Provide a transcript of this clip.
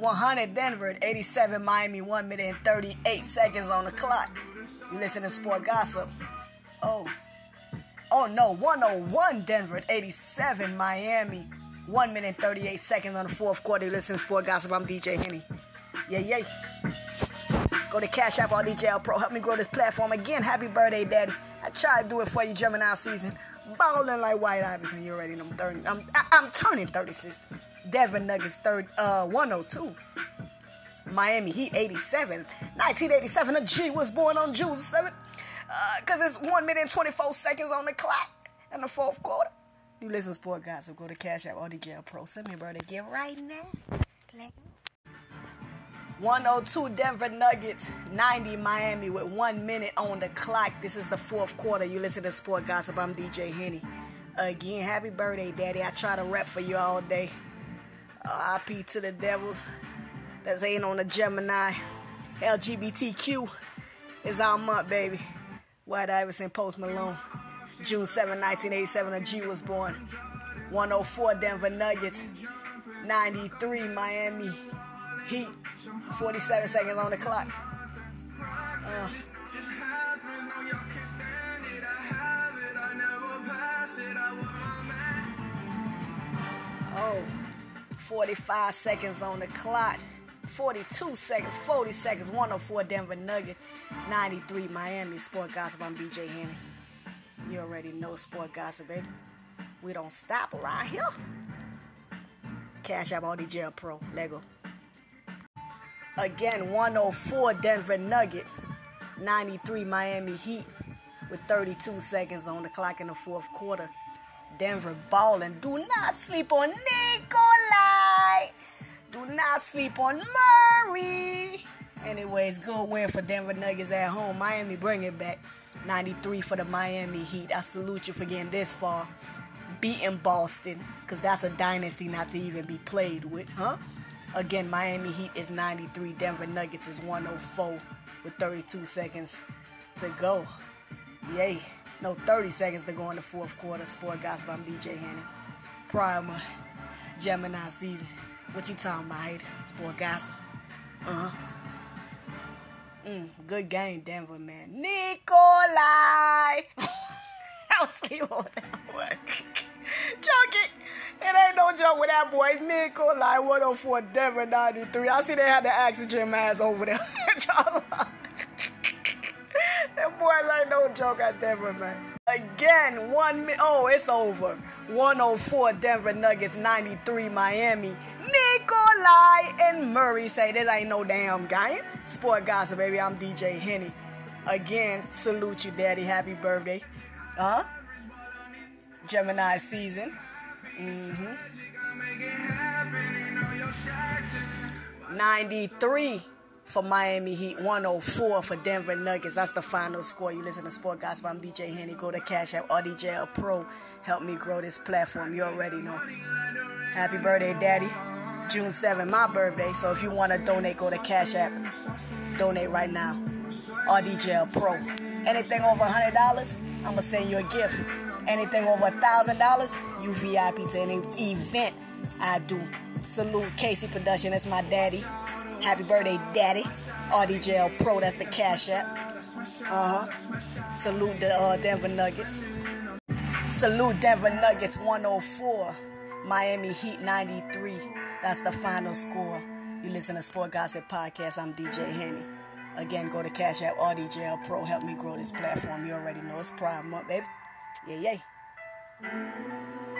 100 Denver, 87 Miami, 1 minute and 38 seconds on the clock. You listen to Sport Gossip. Oh. Oh no, 101 Denver, 87 Miami, 1 minute and 38 seconds on the fourth quarter. You listen to Sport Gossip. I'm DJ Henny. Yeah, yeah. Go to Cash App or DJL Pro. Help me grow this platform. Again, happy birthday, Daddy. I try to do it for you, Gemini season. Balling like White Iverson. You already know I'm 30. I'm, I, I'm turning 36. Denver Nuggets third, uh, 102. Miami Heat 87. 1987, a G was born on June 7th. Because uh, it's 1 minute and 24 seconds on the clock in the fourth quarter. You listen, to sport guys, so go to Cash App or DJL Pro. Send me a birthday gift right now. 102 Denver Nuggets, 90 Miami with one minute on the clock. This is the fourth quarter. You listen to Sport Gossip. I'm DJ Henny. Again, happy birthday, Daddy. I try to rep for you all day. Uh, IP to the devils that's ain't on the Gemini. LGBTQ is our month, baby. White Iverson, Post Malone. June 7, 1987, a G was born. 104 Denver Nuggets. 93 Miami Heat. 47 seconds on the clock. Uh, oh, 45 seconds on the clock. 42 seconds, 40 seconds, 104 Denver Nugget, 93 Miami Sport Gossip. I'm DJ Henny. You already know Sport Gossip, baby. We don't stop around here. Cash App ODJ Pro. Lego. Again, 104 Denver Nugget, 93 Miami Heat with 32 seconds on the clock in the fourth quarter. Denver balling. Do not sleep on Nikolai. Sleep on Murray. Anyways, good win for Denver Nuggets at home. Miami bring it back. 93 for the Miami Heat. I salute you for getting this far. Beating Boston, because that's a dynasty not to even be played with, huh? Again, Miami Heat is 93, Denver Nuggets is 104 with 32 seconds to go. Yay. No, 30 seconds to go in the fourth quarter. Sport Gossip, I'm DJ Hannon. Primer, Gemini season. What you talking about, hater? Sport Gossip. Uh-huh. Mm, good game, Denver, man. Nikolai! I'll sleep on that one. Chuck it. It ain't no joke with that boy. Nikolai 104 Denver 93. I see they had the oxygen mask over there. boys ain't no joke at Denver, man. Again, one mi- oh, it's over. 104 Denver Nuggets, 93 Miami. Nikolai and Murray say this ain't no damn game. Sport gossip, baby. I'm DJ Henny. Again, salute you, Daddy. Happy birthday. Huh? Gemini season. Mm-hmm. 93 for Miami Heat, 104 for Denver Nuggets. That's the final score. You listen to Sport Gossip. I'm DJ Henny. Go to Cash App or DJ Pro. Help me grow this platform. You already know. Happy birthday, Daddy. June 7, my birthday. So if you want to donate, go to Cash App. Donate right now. RDJL Pro. Anything over $100, I'm going to send you a gift. Anything over $1,000, you VIP to any event I do. Salute Casey Production, that's my daddy. Happy birthday, daddy. RDJL Pro, that's the Cash App. Uh huh. Salute the uh, Denver Nuggets. Salute Denver Nuggets 104. Miami Heat 93. That's the final score. You listen to Sport Gossip Podcast. I'm DJ Henny. Again, go to Cash App RDJL Pro. Help me grow this platform. You already know it's Pride Month, baby. Yeah, yeah.